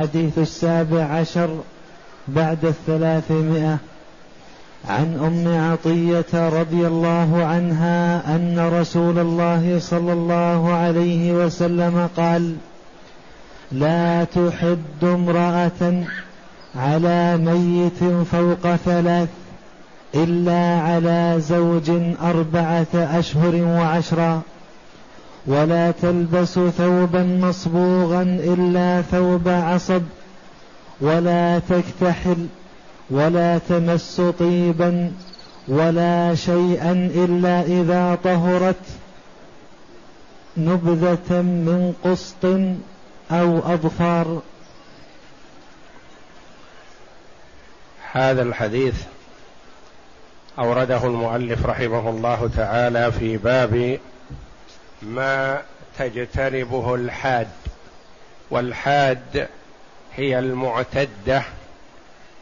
حديث السابع عشر بعد الثلاثمائة. عن أم عطية رضي الله عنها أن رسول الله صلى الله عليه وسلم قال لا تحد امرأة على ميت فوق ثلاث إلا على زوج أربعة أشهر وعشرا ولا تلبس ثوبا مصبوغا إلا ثوب عصب ولا تكتحل ولا تمس طيبا ولا شيئا إلا إذا طهرت نبذة من قسط أو أظفار. هذا الحديث أورده المؤلف رحمه الله تعالى في باب ما تجتنبه الحاد والحاد هي المعتدة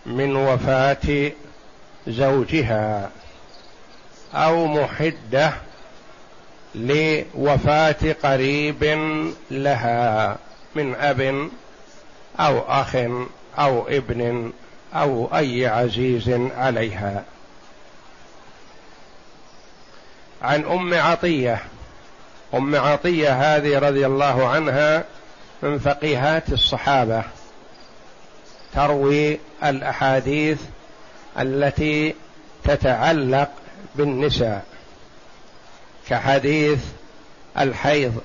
من وفاة زوجها أو محدة لوفاة قريب لها من أب أو أخ أو ابن أو أي عزيز عليها. عن أم عطية أم عطية هذه رضي الله عنها من فقيهات الصحابة تروي الأحاديث التي تتعلق بالنساء كحديث الحيض.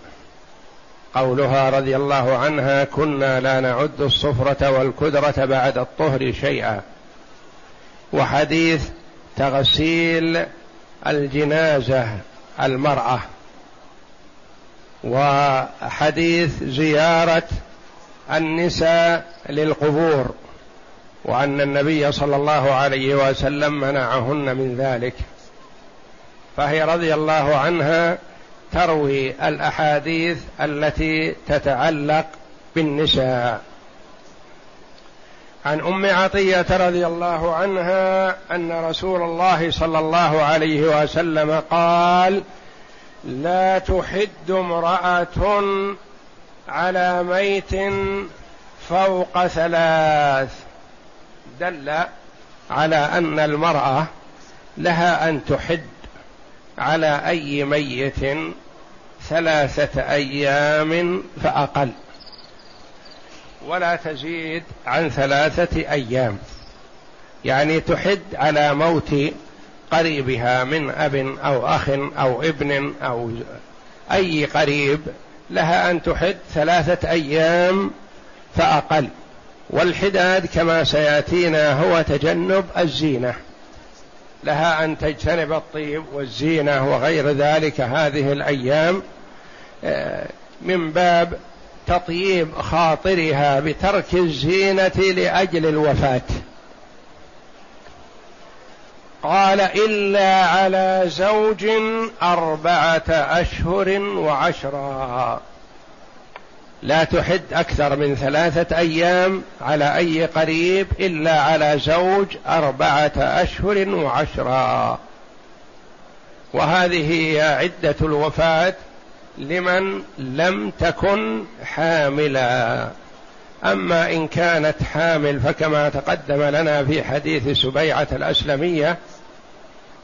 قولها رضي الله عنها كنا لا نعد الصفرة والكدرة بعد الطهر شيئا. وحديث تغسيل الجنازة المرأة. وحديث زيارة النساء للقبور وأن النبي صلى الله عليه وسلم منعهن من ذلك. فهي رضي الله عنها تروي الأحاديث التي تتعلق بالنساء. عن أم عطية رضي الله عنها أن رسول الله صلى الله عليه وسلم قال لا تحد امرأة على ميت فوق ثلاث. دل على أن المرأة لها أن تحد على أي ميت ثلاثة أيام فأقل ولا تزيد عن ثلاثة أيام. يعني تحد على موت قريبها من أب أو أخ أو ابن أو أي قريب لها أن تحد ثلاثة أيام فأقل. والحداد كما سيأتينا هو تجنب الزينة. لها أن تجتنب الطيب والزينة وغير ذلك هذه الأيام آه، من باب تطييب خاطرها بترك الزينة لأجل الوفاة. قال إلا على زوج أربعة أشهر وعشرا. لا تحد أكثر من ثلاثة أيام على أي قريب إلا على زوج أربعة أشهر وعشرا. وهذه هي عدة الوفاة لمن لم تكن حاملا. أما إن كانت حامل فكما تقدم لنا في حديث سبيعة الأسلمية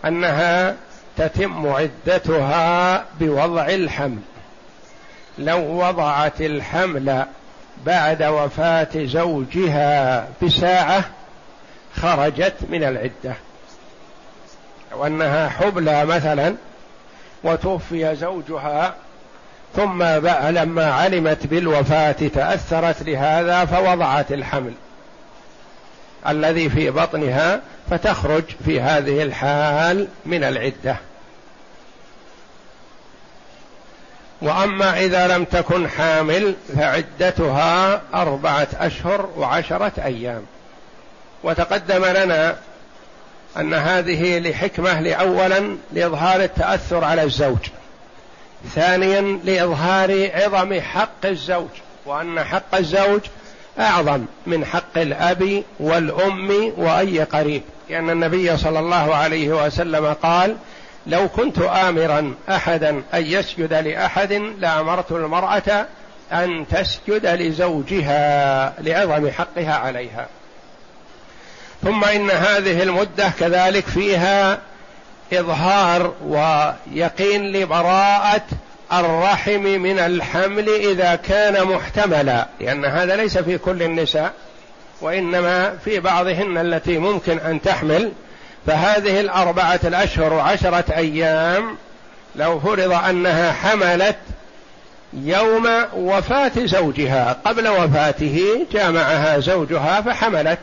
أنها تتم عدتها بوضع الحمل. لو وضعت الحمل بعد وفاة زوجها بساعة خرجت من العدة. وانها حبلى مثلا وتوفي زوجها ثم لما علمت بالوفاة تأثرت لهذا فوضعت الحمل. الذي في بطنها فتخرج في هذه الحال من العدة. وأما إذا لم تكن حامل فعدتها أربعة أشهر وعشرة أيام. وتقدم لنا أن هذه لحكمة لاولا لإظهار التأثر على الزوج. ثانيا لإظهار عظم حق الزوج. وأن حق الزوج أعظم من حق الأب والأم وأي قريب. لأن النبي صلى الله عليه وسلم قال لو كنت امرا احدا أن يسجد لأحد لأمرت المرأة أن تسجد لزوجها لعظم حقها عليها. ثم إن هذه المدة كذلك فيها إظهار ويقين لبراءة الرحم من الحمل إذا كان محتملا لأن هذا ليس في كل النساء وإنما في بعضهن التي ممكن أن تحمل. فهذه الأربعة الأشهر وعشرة أيام لو فرض أنها حملت يوم وفاة زوجها قبل وفاته جامعها زوجها فحملت.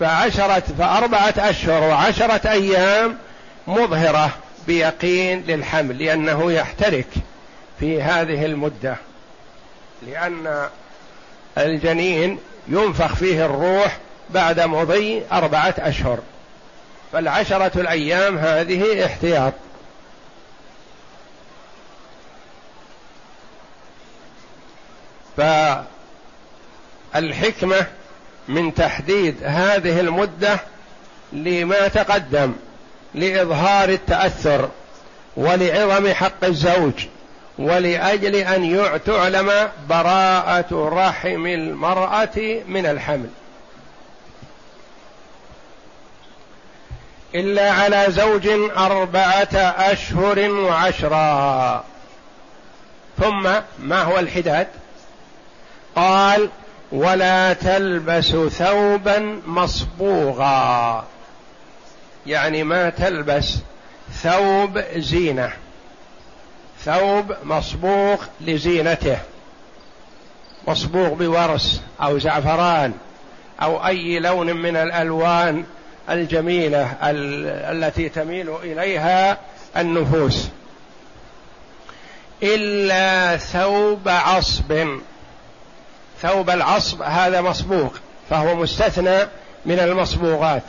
فعشرة فأربعة أشهر وعشرة أيام مظهرة. بيقين للحمل لأنه يحترك في هذه المدة لأن الجنين ينفخ فيه الروح بعد مضي أربعة أشهر. فالعشرة الأيام هذه احتياط. فالحكمة من تحديد هذه المدة لما تقدم. لإظهار التأثر ولعظم حق الزوج ولأجل أن تعلم براءة رحم المرأة من الحمل. إلا على زوج أربعة أشهر وعشرا. ثم ما هو الحداد؟ قال ولا تلبس ثوبا مصبوغا. يعني ما تلبس ثوب زينة. ثوب مصبوغ لزينته. مصبوغ بورس أو زعفران أو أي لون من الألوان الجميلة التي تميل إليها النفوس. إلا ثوب عصب. ثوب العصب هذا مصبوغ فهو مستثنى من المصبوغات.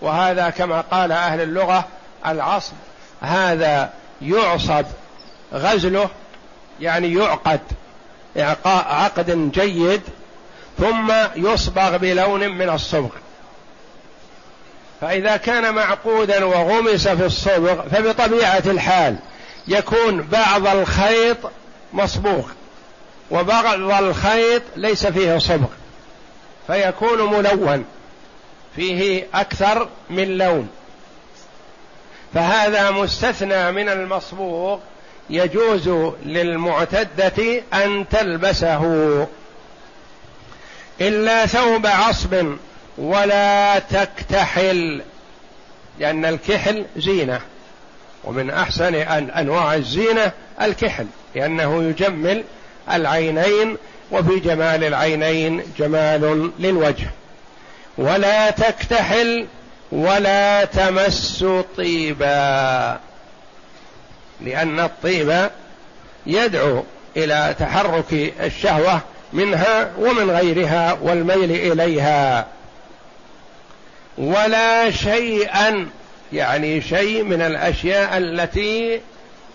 وهذا كما قال أهل اللغة العصب. هذا يعصب غزله يعني يعقد عقد جيد ثم يصبغ بلون من الصبغ. فإذا كان معقودا وغمس في الصبغ فبطبيعة الحال يكون بعض الخيط مصبوغ وبعض الخيط ليس فيه صبغ فيكون ملون. فيه أكثر من لون. فهذا مستثنى من المصبوغ يجوز للمعتدة أن تلبسه. إلا ثوب عصب ولا تكتحل لأن الكحل زينة. ومن أحسن أن أنواع الزينة الكحل لأنه يجمل العينين وفي جمال العينين جمال للوجه. ولا تكتحل ولا تمس طيبا. لأن الطيب يدعو إلى تحرك الشهوة منها ومن غيرها والميل إليها. ولا شيئا يعني شيء من الأشياء التي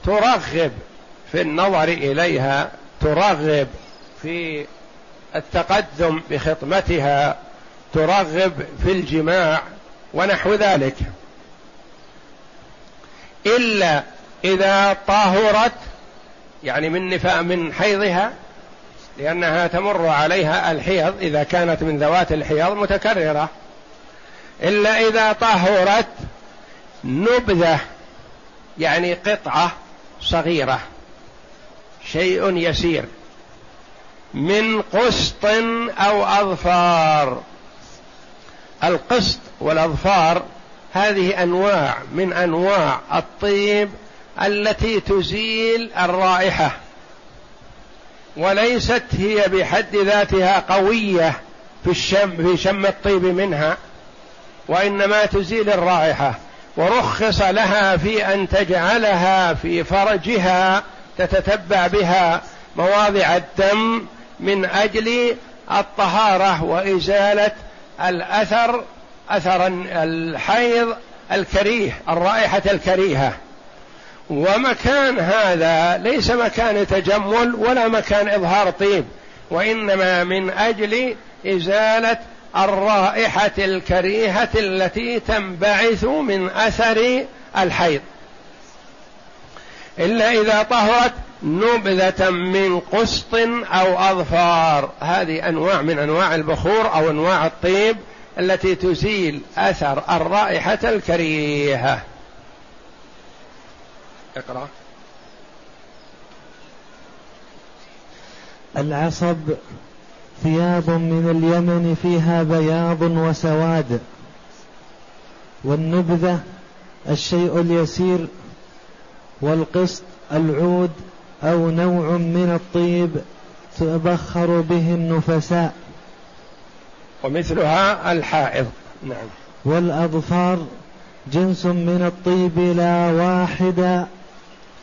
ترغب في النظر إليها ترغب في التقدم بخطمتها. ترغب في الجماع ونحو ذلك. إلا إذا طهرت يعني من نفاء من حيضها لأنها تمر عليها الحيض إذا كانت من ذوات الحيض متكررة. إلا إذا طهرت نبذة يعني قطعة صغيرة شيء يسير من قسط أو أظفار. القسط والأظفار هذه أنواع من أنواع الطيب التي تزيل الرائحة وليست هي بحد ذاتها قوية في الشم في شم الطيب منها وإنما تزيل الرائحة ورخص لها في أن تجعلها في فرجها تتتبع بها مواضع الدم من أجل الطهارة وإزالة الأثر أثر الحيض الكريه الرائحة الكريهة. ومكان هذا ليس مكان تجمل ولا مكان إظهار طيب وإنما من أجل إزالة الرائحة الكريهة التي تنبعث من أثر الحيض. إلا إذا طهرت نبذة من قسط أو أظفار. هذه أنواع من أنواع البخور أو أنواع الطيب التي تزيل أثر الرائحة الكريهة. اقرأ. العصب ثياب من اليمن فيها بياض وسواد. والنبذة الشيء اليسير. والقسط العود أو نوع من الطيب تبخر به النفساء. ومثلها الحائض. نعم. والأظفار جنس من الطيب لا واحد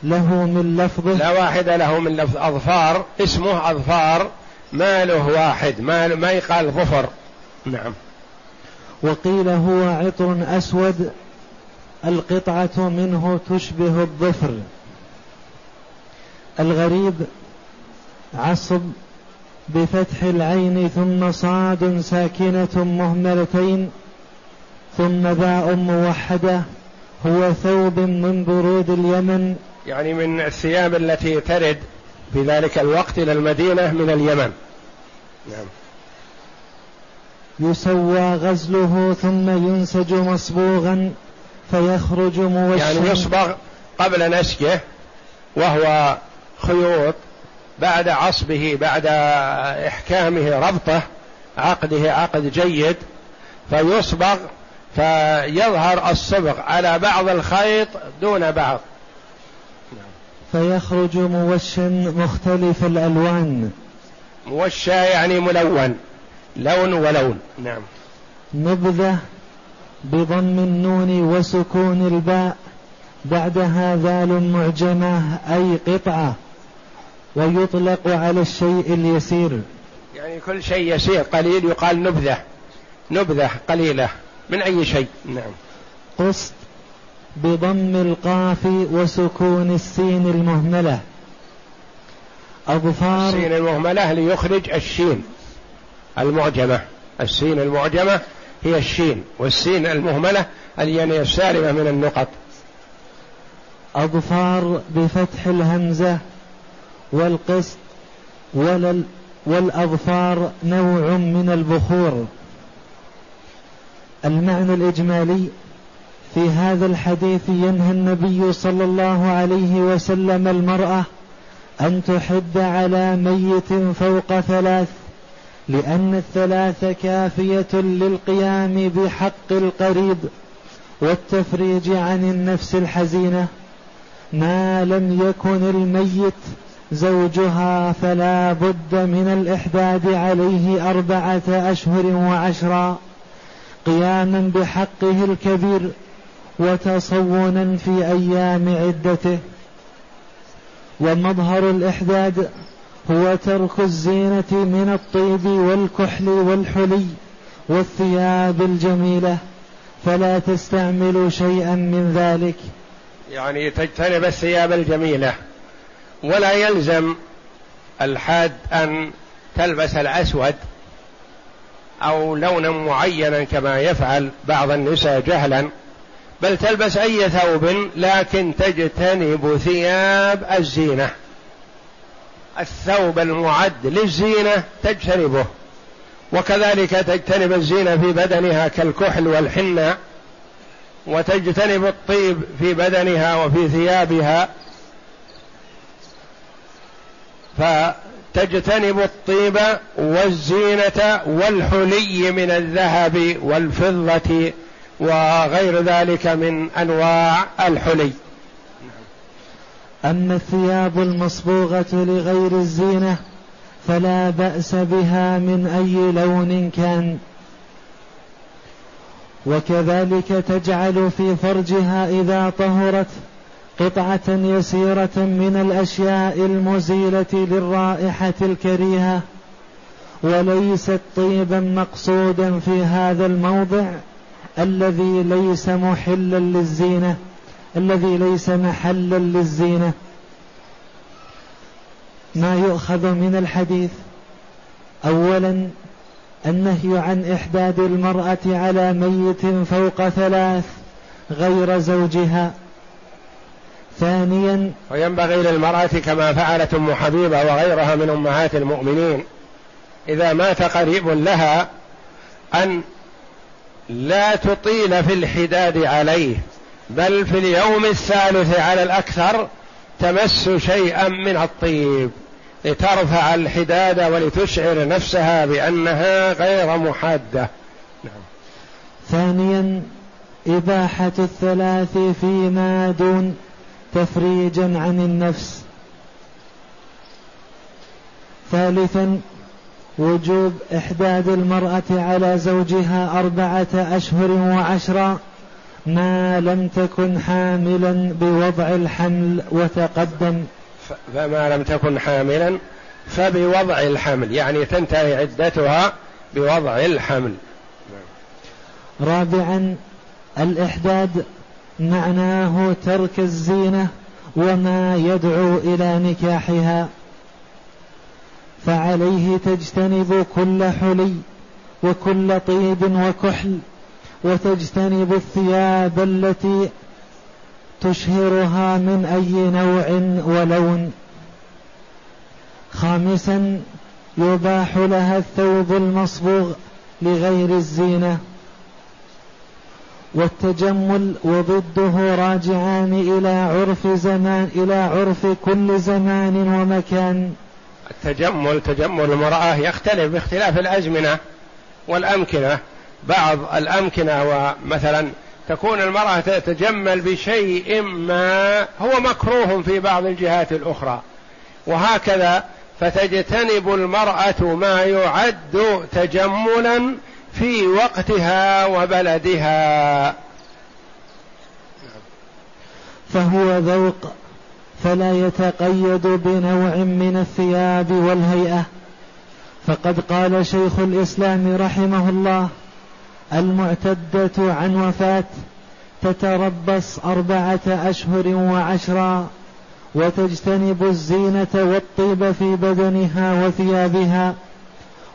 له من لفظه. لا واحد له من لفظ. أظفار اسمه أظفار ما له واحد ما, ما يقال ظفر. نعم. وقيل هو عطر أسود القطعة منه تشبه الظفر. الغريب عصب بفتح العين ثم صاد ساكنة مهملتين ثم باء موحدة هو ثوب من برود اليمن. يعني من الثياب التي ترد في ذلك الوقت إلى المدينة من اليمن. نعم. يسوى غزله ثم ينسج مصبوغا فيخرج موشحا يعني يصبغ قبل نسجه وهو خيوط بعد عصبه بعد إحكامه ربطه عقده عقد جيد فيصبغ فيظهر الصبغ على بعض الخيط دون بعض. فيخرج موشا مختلف الألوان. موشى يعني ملون لون ولون. نعم. نبذة بضم النون وسكون الباء. بعدها ذال معجمة أي قطعة. ويطلق على الشيء اليسير. يعني كل شيء يسير قليل يقال نبذة. نبذة قليلة من أي شيء؟ نعم. قسط بضم القاف وسكون السين المهملة. أظفار السين المهملة ليخرج الشين المعجمة. السين المعجمة هي الشين والسين المهملة يعني السالمة من النقط. أظفار بفتح الهمزة والقسط والأظفار نوع من البخور. المعنى الإجمالي في هذا الحديث ينهى النبي صلى الله عليه وسلم المرأة أن تحد على ميت فوق ثلاث لأن الثلاث كافية للقيام بحق القريب والتفريج عن النفس الحزينة. ما لم يكن الميت زوجها فلا بد من الإحداد عليه أربعة أشهر وعشرا قياما بحقه الكبير وتصونا في أيام عدته. ومظهر الإحداد هو ترك الزينة من الطيب والكحل والحلي والثياب الجميلة فلا تستعمل شيئا من ذلك. يعني تجتنب الثياب الجميلة. ولا يلزم الحاد أن تلبس الأسود أو لونا معينا كما يفعل بعض النساء جهلا بل تلبس أي ثوب لكن تجتنب ثياب الزينة. الثوب المعد للزينة تجتنبه وكذلك تجتنب الزينة في بدنها كالكحل والحنة وتجتنب الطيب في بدنها وفي ثيابها. فتجتنب الطيب والزينة والحلي من الذهب والفضة وغير ذلك من أنواع الحلي. أما الثياب المصبوغة لغير الزينة فلا بأس بها من أي لون كان. وكذلك تجعل في فرجها إذا طهرت قطعة يسيرة من الأشياء المزيلة للرائحة الكريهة وليست طيبا مقصودا في هذا الموضع الذي ليس محلا للزينة الذي ليس محلا للزينة. ما يؤخذ من الحديث أولا النهي عن إحداد المرأة على ميت فوق ثلاث غير زوجها ثانيا وينبغي للمرأة كما فعلت أم حبيبة وغيرها من أمهات المؤمنين إذا مات قريب لها أن لا تطيل في الحداد عليه بل في اليوم الثالث على الأكثر تمس شيئا من الطيب لترفع الحداد ولتشعر نفسها بأنها غير محادة نعم. ثانيا إباحة الثلاث فيما دون تفريجا عن النفس. ثالثا وجوب إحداد المرأة على زوجها أربعة أشهر وعشرا ما لم تكن حاملا بوضع الحمل وتقدم. فما لم تكن حاملا فبوضع الحمل يعني تنتهي عدتها بوضع الحمل. رابعا الإحداد معناه ترك الزينة وما يدعو إلى نكاحها. فعليه تجتنب كل حلي وكل طيب وكحل وتجتنب الثياب التي تشهرها من أي نوع ولون. خامسا يباح لها الثوب المصبوغ لغير الزينة. والتجمل وضده راجعان إلى عرف زمان إلى عرف كل زمان ومكان. التجمل تجمل المرأة يختلف باختلاف الأزمنة والأمكنة. بعض الأمكنة ومثلا تكون المرأة تتجمل بشيء ما هو مكروه في بعض الجهات الأخرى وهكذا فتجتنب المرأة ما يعد تجملا في وقتها وبلدها. فهو ذوق فلا يتقيد بنوع من الثياب والهيئة. فقد قال شيخ الإسلام رحمه الله المعتدة عن وفاة تتربص أربعة أشهر وعشرا وتجتنب الزينة والطيب في بدنها وثيابها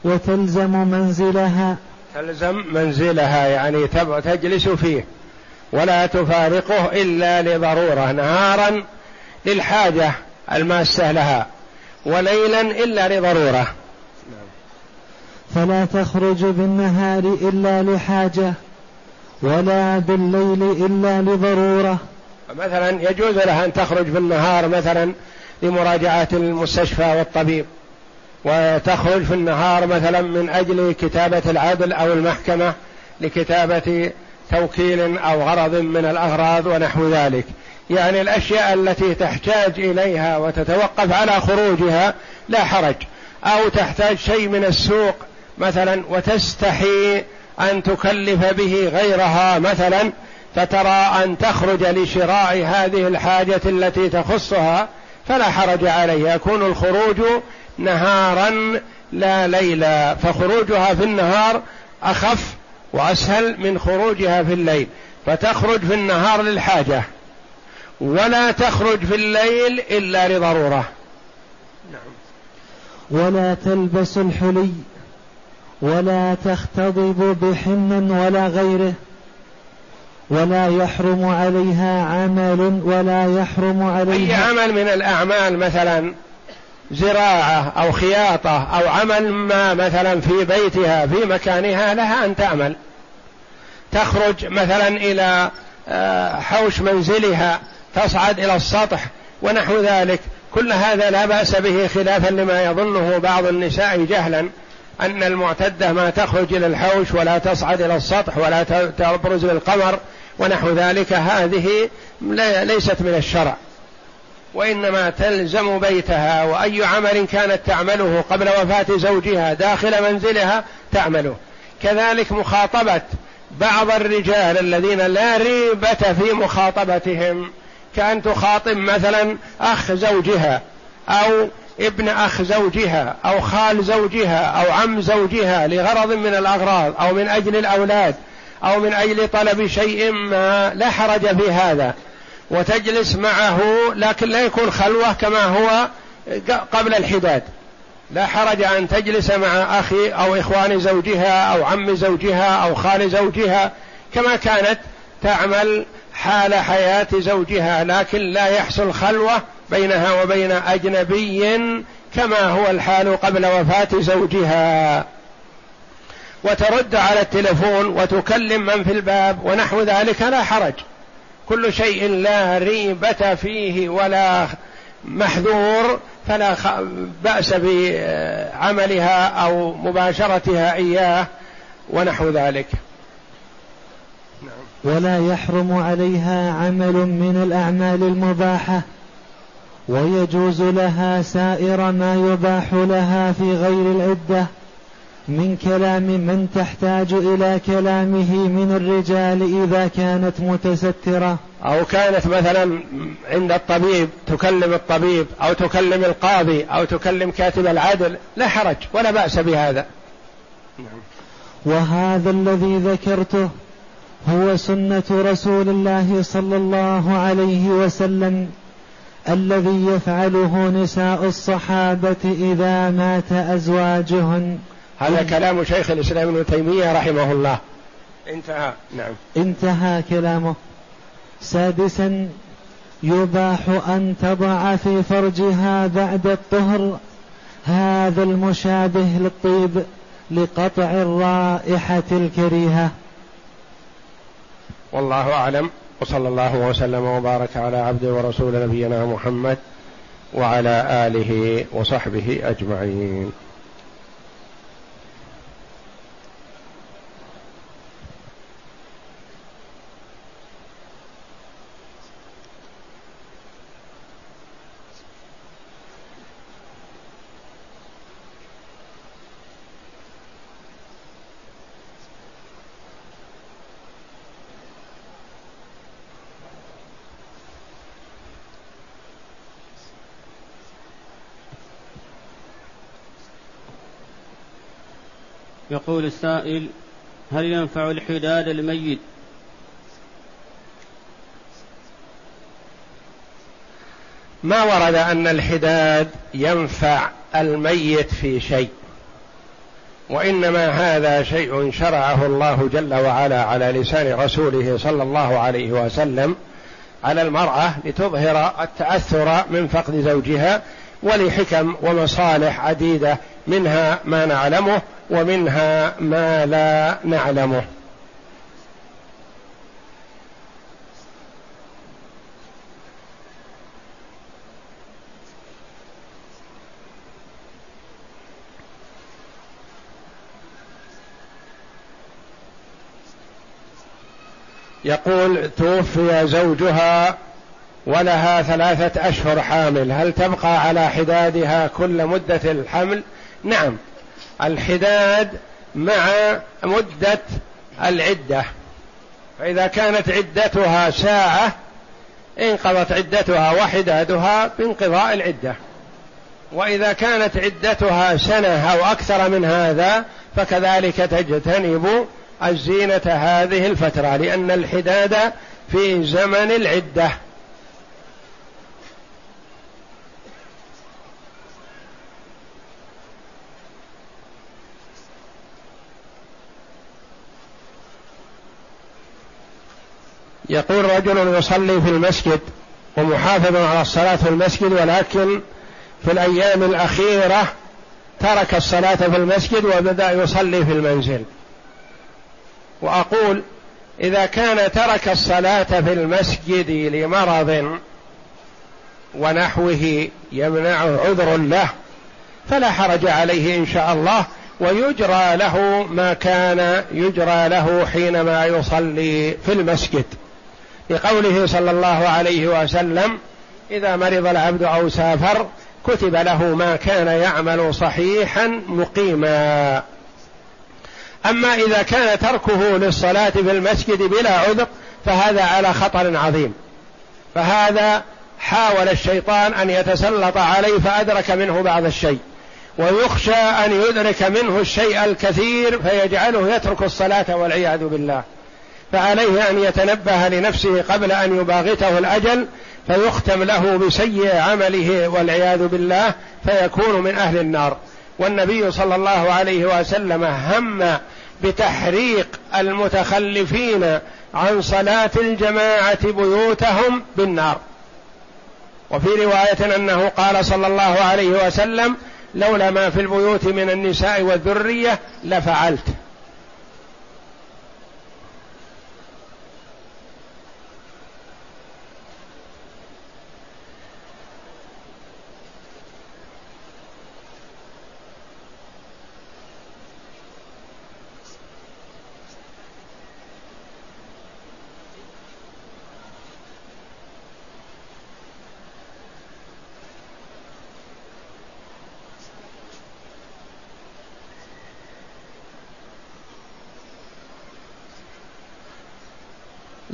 وتلزم منزلها تلزم منزلها يعني تجلس فيه ولا تفارقه إلا لضرورة نهارا للحاجة الماسة لها وليلا إلا لضرورة. فلا تخرج بالنهار إلا لحاجة ولا بالليل إلا لضرورة. مثلا يجوز لها أن تخرج بالنهار مثلا لمراجعة المستشفى والطبيب. وتخرج في النهار مثلا من أجل كتابة العدل أو المحكمة لكتابة توكيل أو غرض من الأغراض ونحو ذلك. يعني الأشياء التي تحتاج إليها وتتوقف على خروجها لا حرج. أو تحتاج شيء من السوق مثلا وتستحي أن تكلف به غيرها مثلا فترى أن تخرج لشراء هذه الحاجة التي تخصها فلا حرج عليه يكون الخروج نهارا لا ليلا فخروجها في النهار أخف وأسهل من خروجها في الليل. فتخرج في النهار للحاجة ولا تخرج في الليل إلا لضرورة. نعم. ولا تلبس الحلي ولا تختضب بحن ولا غيره ولا يحرم عليها عمل ولا يحرم عليها أي عمل من الأعمال مثلا؟ زراعة أو خياطة أو عمل ما مثلا في بيتها في مكانها لها أن تعمل. تخرج مثلا إلى آه، حوش منزلها تصعد إلى السطح ونحو ذلك. كل هذا لا بأس به خلافا لما يظنه بعض النساء جهلا أن المعتدة ما تخرج إلى الحوش ولا تصعد إلى السطح ولا تبرز للقمر ونحو ذلك. هذه ليست من الشرع. وإنما تلزم بيتها وأي عمل كانت تعمله قبل وفاة زوجها داخل منزلها تعمله. كذلك مخاطبة بعض الرجال الذين لا ريبة في مخاطبتهم كأن تخاطب مثلا أخ زوجها أو ابن أخ زوجها أو خال زوجها أو عم زوجها لغرض من الأغراض أو من أجل الأولاد أو من أجل طلب شيء ما لا حرج في هذا. وتجلس معه لكن لا يكون خلوة كما هو قبل الحداد. لا حرج أن تجلس مع أخي أو إخوان زوجها أو عم زوجها أو خال زوجها كما كانت تعمل حال حياة زوجها لكن لا يحصل خلوة بينها وبين أجنبي كما هو الحال قبل وفاة زوجها. وترد على التلفون وتكلم من في الباب ونحو ذلك لا حرج. كل شيء لا ريبة فيه ولا محذور فلا بأس بعملها أو مباشرتها إياه ونحو ذلك. ولا يحرم عليها عمل من الأعمال المباحة ويجوز لها سائر ما يباح لها في غير العدة. من كلام من تحتاج إلى كلامه من الرجال إذا كانت متسترة أو كانت مثلا عند الطبيب تكلم الطبيب أو تكلم القاضي أو تكلم كاتب العدل لا حرج ولا بأس بهذا. وهذا الذي ذكرته هو سنة رسول الله صلى الله عليه وسلم الذي يفعله نساء الصحابة إذا مات أزواجهن هذا كلام شيخ الإسلام ابن تيمية رحمه الله. انتهى. نعم. انتهى كلامه. سادسا يباح أن تضع في فرجها بعد الطهر هذا المشابه للطيب لقطع الرائحة الكريهة. والله أعلم. وصلى الله وسلم وبارك على عبده ورسول نبينا محمد وعلى آله وصحبه أجمعين. يقول السائل هل ينفع الحداد الميت؟ ما ورد أن الحداد ينفع الميت في شيء وإنما هذا شيء شرعه الله جل وعلا على لسان رسوله صلى الله عليه وسلم على المرأة لتظهر التأثر من فقد زوجها ولحكم ومصالح عديدة منها ما نعلمه ومنها ما لا نعلمه يقول توفي زوجها ولها ثلاثة أشهر حامل هل تبقى على حدادها كل مدة الحمل؟ نعم. الحداد مع مدة العدة. فإذا كانت عدتها ساعة انقضت عدتها وحدادها بانقضاء العدة. وإذا كانت عدتها سنة أو أكثر من هذا فكذلك تجتنب الزينة هذه الفترة لأن الحداد في زمن العدة. يقول رجل يصلي في المسجد ومحافظ على الصلاة في المسجد ولكن في الأيام الأخيرة ترك الصلاة في المسجد وبدأ يصلي في المنزل. وأقول إذا كان ترك الصلاة في المسجد لمرض ونحوه يمنعه عذر له فلا حرج عليه إن شاء الله ويجرى له ما كان يجرى له حينما يصلي في المسجد. لقوله صلى الله عليه وسلم إذا مرض العبد أو سافر كتب له ما كان يعمل صحيحا مقيما. أما إذا كان تركه للصلاة في المسجد بلا عذر فهذا على خطر عظيم. فهذا حاول الشيطان أن يتسلط عليه فأدرك منه بعض الشيء. ويخشى أن يدرك منه الشيء الكثير فيجعله يترك الصلاة والعياذ بالله. فعليه أن يتنبه لنفسه قبل أن يباغته الأجل فيختم له بسيء عمله والعياذ بالله فيكون من أهل النار. والنبي صلى الله عليه وسلم هم بتحريق المتخلفين عن صلاة الجماعة بيوتهم بالنار. وفي رواية أنه قال صلى الله عليه وسلم لولا ما في البيوت من النساء والذرية لفعلت.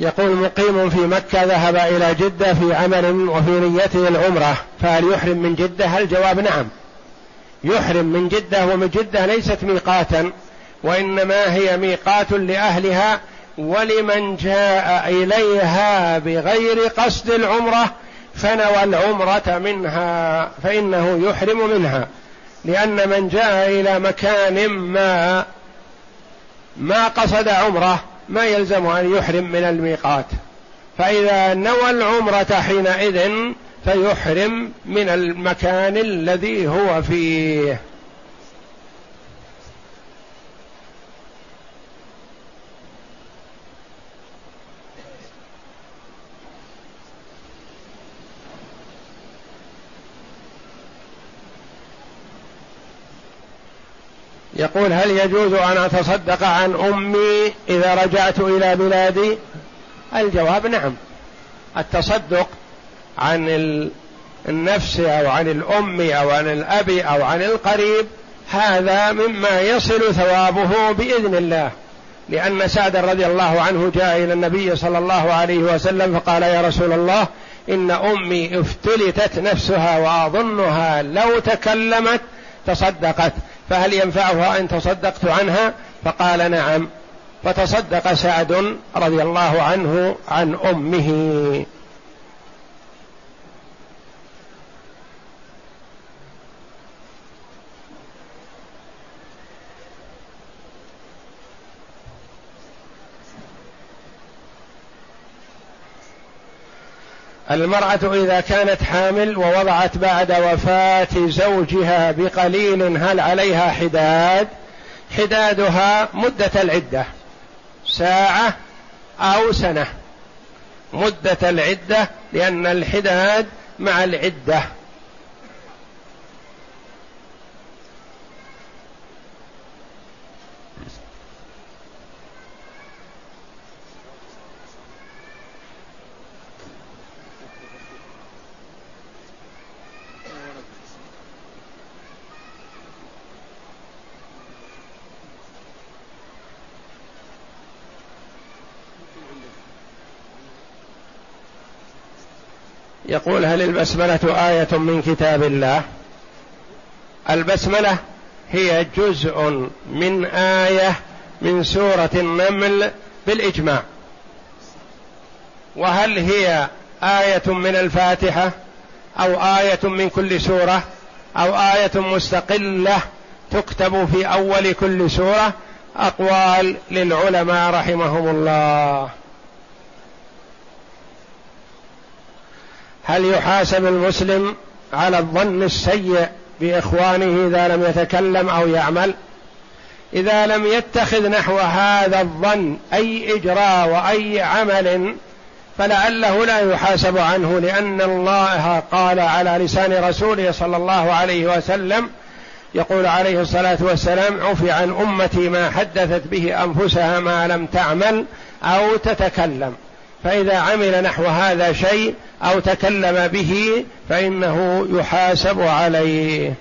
يقول مقيم في مكة ذهب إلى جدة في عمل وفي نيته العمرة فهل يحرم من جدة؟ الجواب نعم يحرم من جدة ومن جدة ليست ميقاتا وإنما هي ميقات لأهلها ولمن جاء إليها بغير قصد العمرة فنوى العمرة منها فإنه يحرم منها لأن من جاء إلى مكان ما ما قصد عمرة ما يلزم أن يحرم من الميقات. فإذا نوى العمرة حينئذ فيحرم من المكان الذي هو فيه. يقول هل يجوز أن أتصدق عن أمي إذا رجعت إلى بلادي؟ الجواب نعم. التصدق عن النفس أو عن الأم أو عن الأب أو عن القريب هذا مما يصل ثوابه بإذن الله. لأن سعد رضي الله عنه جاء إلى النبي صلى الله عليه وسلم فقال يا رسول الله إن أمي افتلتت نفسها وأظنها لو تكلمت تصدقت فهل ينفعها أن تصدقت عنها؟ فقال نعم فتصدق سعد رضي الله عنه عن أمه. المرأة إذا كانت حامل ووضعت بعد وفاة زوجها بقليل هل عليها حداد؟ حدادها مدة العدة. ساعة أو سنة. مدة العدة لأن الحداد مع العدة. يقول هل البسملة آية من كتاب الله؟ البسملة هي جزء من آية من سورة النمل بالإجماع. وهل هي آية من الفاتحة أو آية من كل سورة أو آية مستقلة تكتب في أول كل سورة؟ أقوال للعلماء رحمهم الله. هل يحاسب المسلم على الظن السيء بإخوانه إذا لم يتكلم أو يعمل؟ إذا لم يتخذ نحو هذا الظن أي إجراء وأي عمل فلعله لا يحاسب عنه لأن الله قال على لسان رسوله صلى الله عليه وسلم يقول عليه الصلاة والسلام عفي عن أمتي ما حدثت به أنفسها ما لم تعمل أو تتكلم. فإذا عمل نحو هذا شيء أو تكلم به فإنه يحاسب عليه.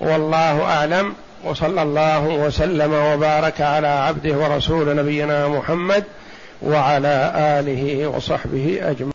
والله أعلم. وصلى الله وسلم وبارك على عبده ورسول نبينا محمد وعلى آله وصحبه أجمعين.